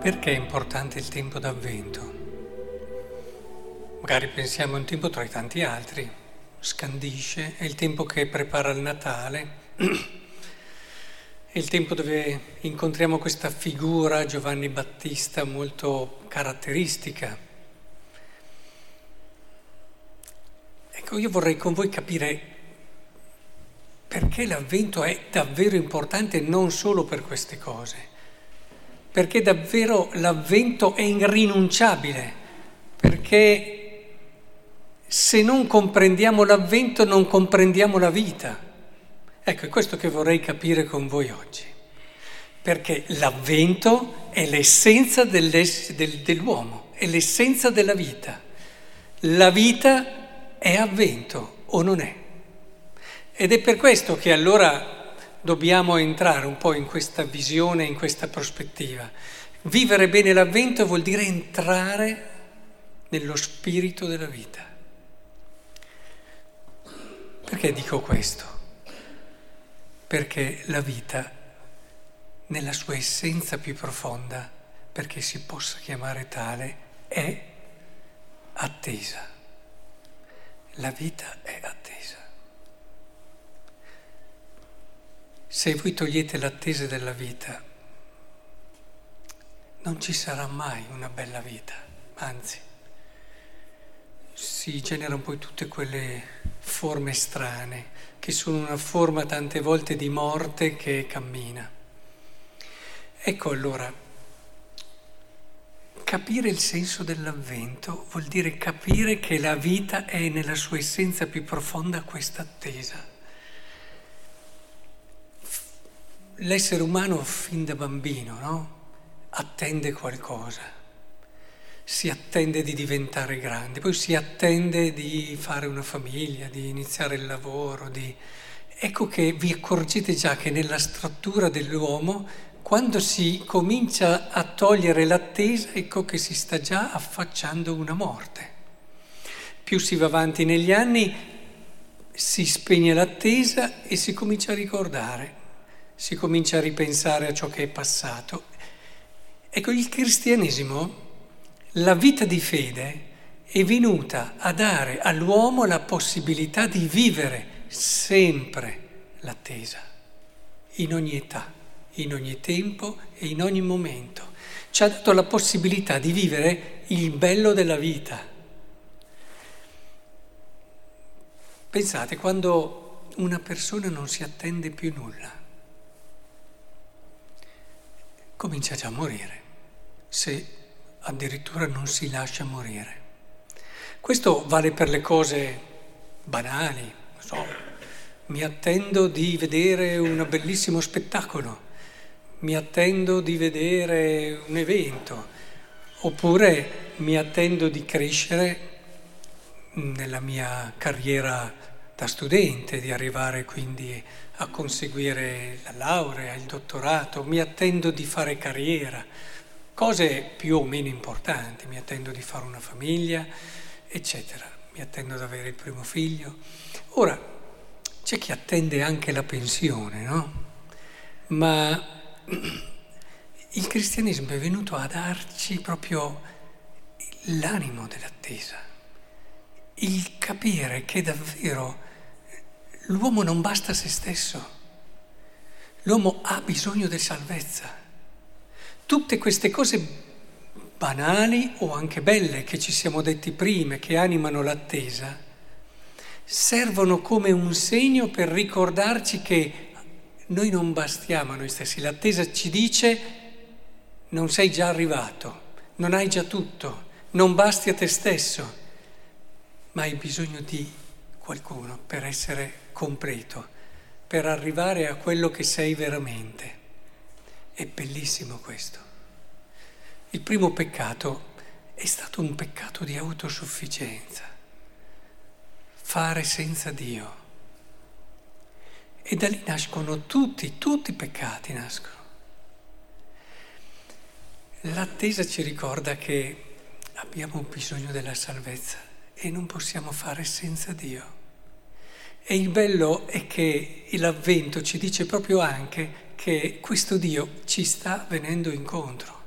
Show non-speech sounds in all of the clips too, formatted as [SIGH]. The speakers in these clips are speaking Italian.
Perché è importante il tempo d'avvento? Magari pensiamo a un tempo tra i tanti altri, scandisce, è il tempo che prepara il Natale, è il tempo dove incontriamo questa figura Giovanni Battista molto caratteristica. Ecco, io vorrei con voi capire perché l'avvento è davvero importante non solo per queste cose perché davvero l'avvento è irrinunciabile, perché se non comprendiamo l'avvento non comprendiamo la vita. Ecco, è questo che vorrei capire con voi oggi, perché l'avvento è l'essenza del, dell'uomo, è l'essenza della vita. La vita è avvento o non è. Ed è per questo che allora dobbiamo entrare un po' in questa visione, in questa prospettiva. Vivere bene l'avvento vuol dire entrare nello spirito della vita. Perché dico questo? Perché la vita, nella sua essenza più profonda, perché si possa chiamare tale, è attesa. La vita è attesa. Se voi togliete l'attesa della vita, non ci sarà mai una bella vita, anzi, si generano poi tutte quelle forme strane, che sono una forma tante volte di morte che cammina. Ecco allora, capire il senso dell'avvento vuol dire capire che la vita è nella sua essenza più profonda questa attesa. L'essere umano fin da bambino, no? Attende qualcosa, si attende di diventare grande, poi si attende di fare una famiglia, di iniziare il lavoro, di... Ecco che vi accorgete già che nella struttura dell'uomo, quando si comincia a togliere l'attesa, ecco che si sta già affacciando una morte. Più si va avanti negli anni, si spegne l'attesa e si comincia a ricordare si comincia a ripensare a ciò che è passato. Ecco, il cristianesimo, la vita di fede, è venuta a dare all'uomo la possibilità di vivere sempre l'attesa, in ogni età, in ogni tempo e in ogni momento. Ci ha dato la possibilità di vivere il bello della vita. Pensate, quando una persona non si attende più nulla, comincia già a morire, se addirittura non si lascia morire. Questo vale per le cose banali, so, mi attendo di vedere un bellissimo spettacolo, mi attendo di vedere un evento, oppure mi attendo di crescere nella mia carriera da studente, di arrivare quindi a conseguire la laurea, il dottorato, mi attendo di fare carriera, cose più o meno importanti, mi attendo di fare una famiglia, eccetera, mi attendo di avere il primo figlio. Ora, c'è chi attende anche la pensione, no? Ma il cristianesimo è venuto a darci proprio l'animo dell'attesa, il capire che davvero L'uomo non basta a se stesso, l'uomo ha bisogno di salvezza. Tutte queste cose banali o anche belle che ci siamo detti prima, che animano l'attesa, servono come un segno per ricordarci che noi non bastiamo a noi stessi. L'attesa ci dice non sei già arrivato, non hai già tutto, non basti a te stesso, ma hai bisogno di qualcuno per essere completo, per arrivare a quello che sei veramente. È bellissimo questo. Il primo peccato è stato un peccato di autosufficienza, fare senza Dio. E da lì nascono tutti, tutti i peccati nascono. L'attesa ci ricorda che abbiamo bisogno della salvezza e non possiamo fare senza Dio. E il bello è che l'avvento ci dice proprio anche che questo Dio ci sta venendo incontro.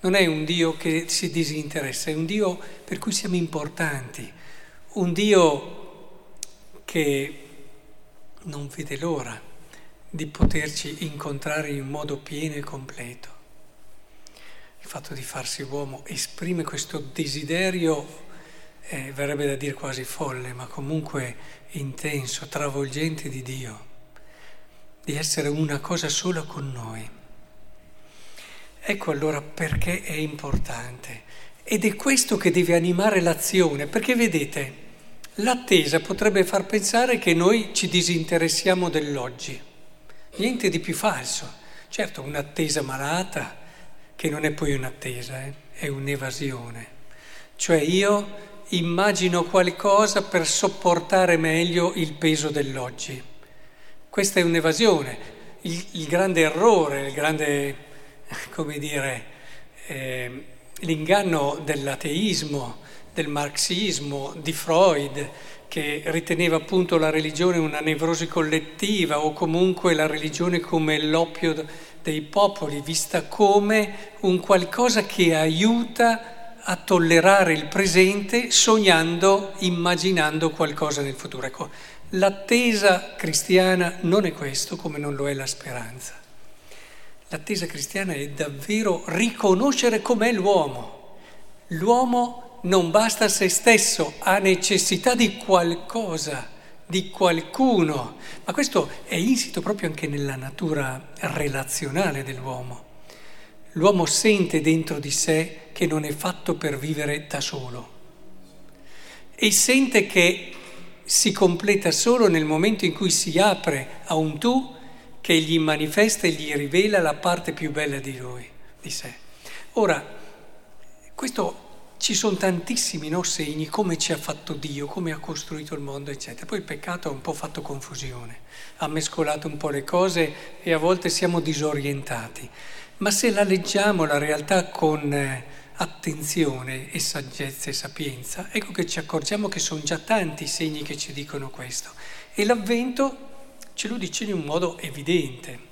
non è un Dio che si disinteressa, è un Dio per cui siamo importanti, un Dio che non vede l'ora di poterci incontrare in modo pieno e completo. Il fatto di farsi uomo esprime questo desiderio, eh, verrebbe da dire quasi folle, ma comunque intenso, travolgente di Dio, di essere una cosa sola con noi. Ecco allora perché è importante. Ed è questo che deve animare l'azione, perché vedete, l'attesa potrebbe far pensare che noi ci disinteressiamo dell'oggi. Niente di più falso. Certo, un'attesa malata, che non è poi un'attesa, eh, è un'evasione. Cioè io immagino qualcosa per sopportare meglio il peso dell'oggi. Questa è un'evasione. Il, il grande errore, il grande [LAUGHS] come dire, eh, l'inganno dell'ateismo, del marxismo, di Freud, che riteneva appunto la religione una nevrosi collettiva o comunque la religione come l'oppio dei popoli, vista come un qualcosa che aiuta a tollerare il presente sognando, immaginando qualcosa nel futuro. Ecco, l'attesa cristiana non è questo come non lo è la speranza. L'attesa cristiana è davvero riconoscere com'è l'uomo. L'uomo non basta a se stesso, ha necessità di qualcosa, di qualcuno. Ma questo è insito proprio anche nella natura relazionale dell'uomo. L'uomo sente dentro di sé che non è fatto per vivere da solo e sente che si completa solo nel momento in cui si apre a un tu che gli manifesta e gli rivela la parte più bella di lui, di sé. Ora, questo ci sono tantissimi no, segni, come ci ha fatto Dio, come ha costruito il mondo, eccetera. Poi il peccato ha un po' fatto confusione, ha mescolato un po' le cose e a volte siamo disorientati. Ma se la leggiamo la realtà con eh, attenzione e saggezza e sapienza, ecco che ci accorgiamo che sono già tanti i segni che ci dicono questo. E l'avvento ce lo dice in un modo evidente.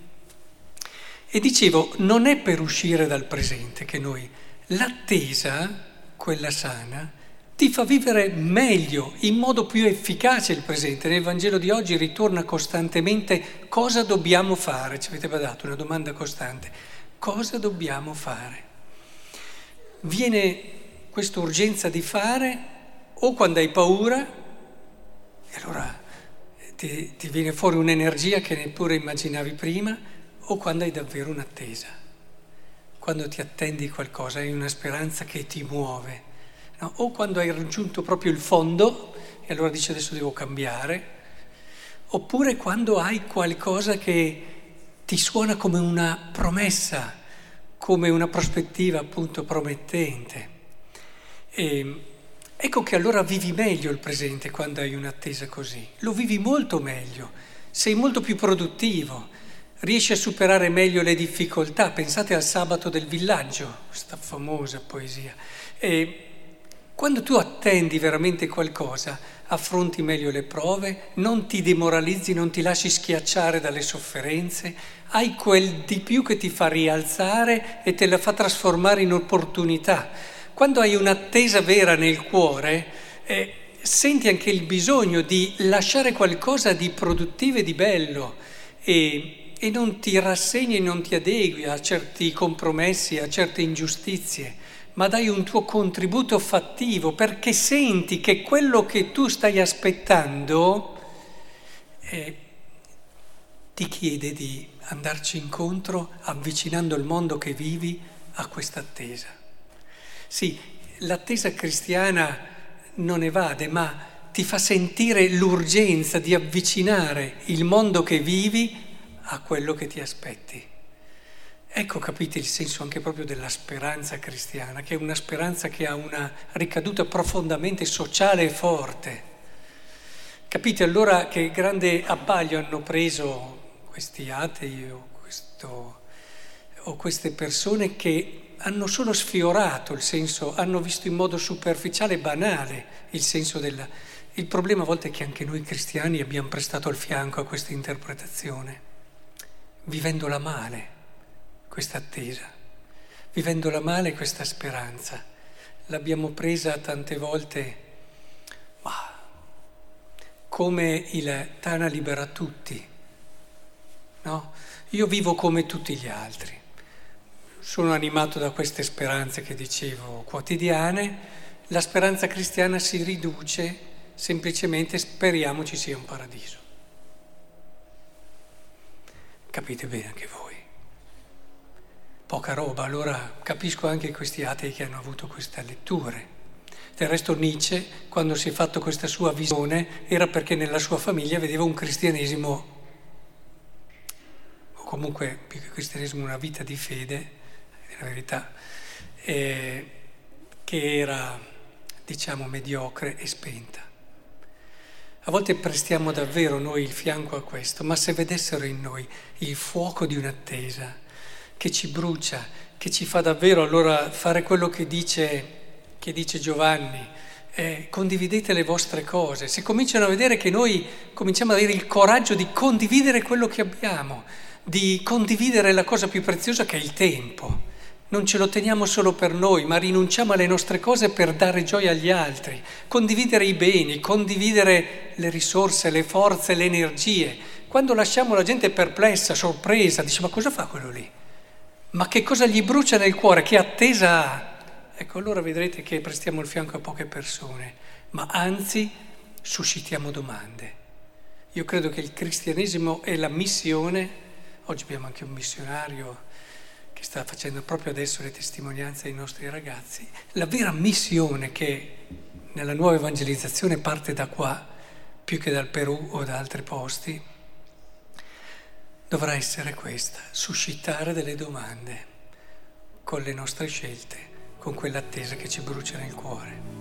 E dicevo, non è per uscire dal presente che noi, l'attesa, quella sana, ti fa vivere meglio, in modo più efficace il presente. Nel Vangelo di oggi ritorna costantemente cosa dobbiamo fare. Ci avete dato una domanda costante. Cosa dobbiamo fare? Viene questa urgenza di fare o quando hai paura, e allora ti, ti viene fuori un'energia che neppure immaginavi prima o quando hai davvero un'attesa, quando ti attendi qualcosa, hai una speranza che ti muove, no? o quando hai raggiunto proprio il fondo e allora dici adesso devo cambiare, oppure quando hai qualcosa che ti suona come una promessa, come una prospettiva appunto promettente. E, Ecco che allora vivi meglio il presente quando hai un'attesa così, lo vivi molto meglio, sei molto più produttivo, riesci a superare meglio le difficoltà. Pensate al sabato del villaggio, questa famosa poesia. E quando tu attendi veramente qualcosa, affronti meglio le prove, non ti demoralizzi, non ti lasci schiacciare dalle sofferenze, hai quel di più che ti fa rialzare e te la fa trasformare in opportunità. Quando hai un'attesa vera nel cuore, eh, senti anche il bisogno di lasciare qualcosa di produttivo e di bello e, e non ti rassegni e non ti adegui a certi compromessi, a certe ingiustizie, ma dai un tuo contributo fattivo perché senti che quello che tu stai aspettando eh, ti chiede di andarci incontro avvicinando il mondo che vivi a questa attesa. Sì, l'attesa cristiana non evade, ma ti fa sentire l'urgenza di avvicinare il mondo che vivi a quello che ti aspetti. Ecco, capite il senso anche proprio della speranza cristiana, che è una speranza che ha una ricaduta profondamente sociale e forte. Capite allora che grande abbaglio hanno preso questi atei o, questo, o queste persone che hanno solo sfiorato il senso, hanno visto in modo superficiale e banale il senso della... Il problema a volte è che anche noi cristiani abbiamo prestato il fianco a questa interpretazione, vivendola male, questa attesa. vivendola male questa speranza. L'abbiamo presa tante volte, ma come il Tana libera tutti, no? Io vivo come tutti gli altri. Sono animato da queste speranze che dicevo quotidiane. La speranza cristiana si riduce semplicemente speriamo ci sia un paradiso. Capite bene anche voi. Poca roba, allora capisco anche questi atei che hanno avuto queste letture. Del resto Nietzsche, quando si è fatto questa sua visione, era perché nella sua famiglia vedeva un cristianesimo, o comunque più che cristianesimo una vita di fede, la verità, eh, che era, diciamo, mediocre e spenta. A volte prestiamo davvero noi il fianco a questo, ma se vedessero in noi il fuoco di un'attesa che ci brucia, che ci fa davvero allora fare quello che dice, che dice Giovanni, eh, condividete le vostre cose, se cominciano a vedere che noi cominciamo ad avere il coraggio di condividere quello che abbiamo, di condividere la cosa più preziosa che è il tempo non ce lo teniamo solo per noi, ma rinunciamo alle nostre cose per dare gioia agli altri, condividere i beni, condividere le risorse, le forze, le energie. Quando lasciamo la gente perplessa, sorpresa, dice ma cosa fa quello lì? Ma che cosa gli brucia nel cuore? Che attesa ha? Ecco, allora vedrete che prestiamo il fianco a poche persone, ma anzi suscitiamo domande. Io credo che il cristianesimo è la missione, oggi abbiamo anche un missionario che sta facendo proprio adesso le testimonianze ai nostri ragazzi, la vera missione che nella nuova evangelizzazione parte da qua, più che dal Perù o da altri posti, dovrà essere questa, suscitare delle domande con le nostre scelte, con quell'attesa che ci brucia nel cuore.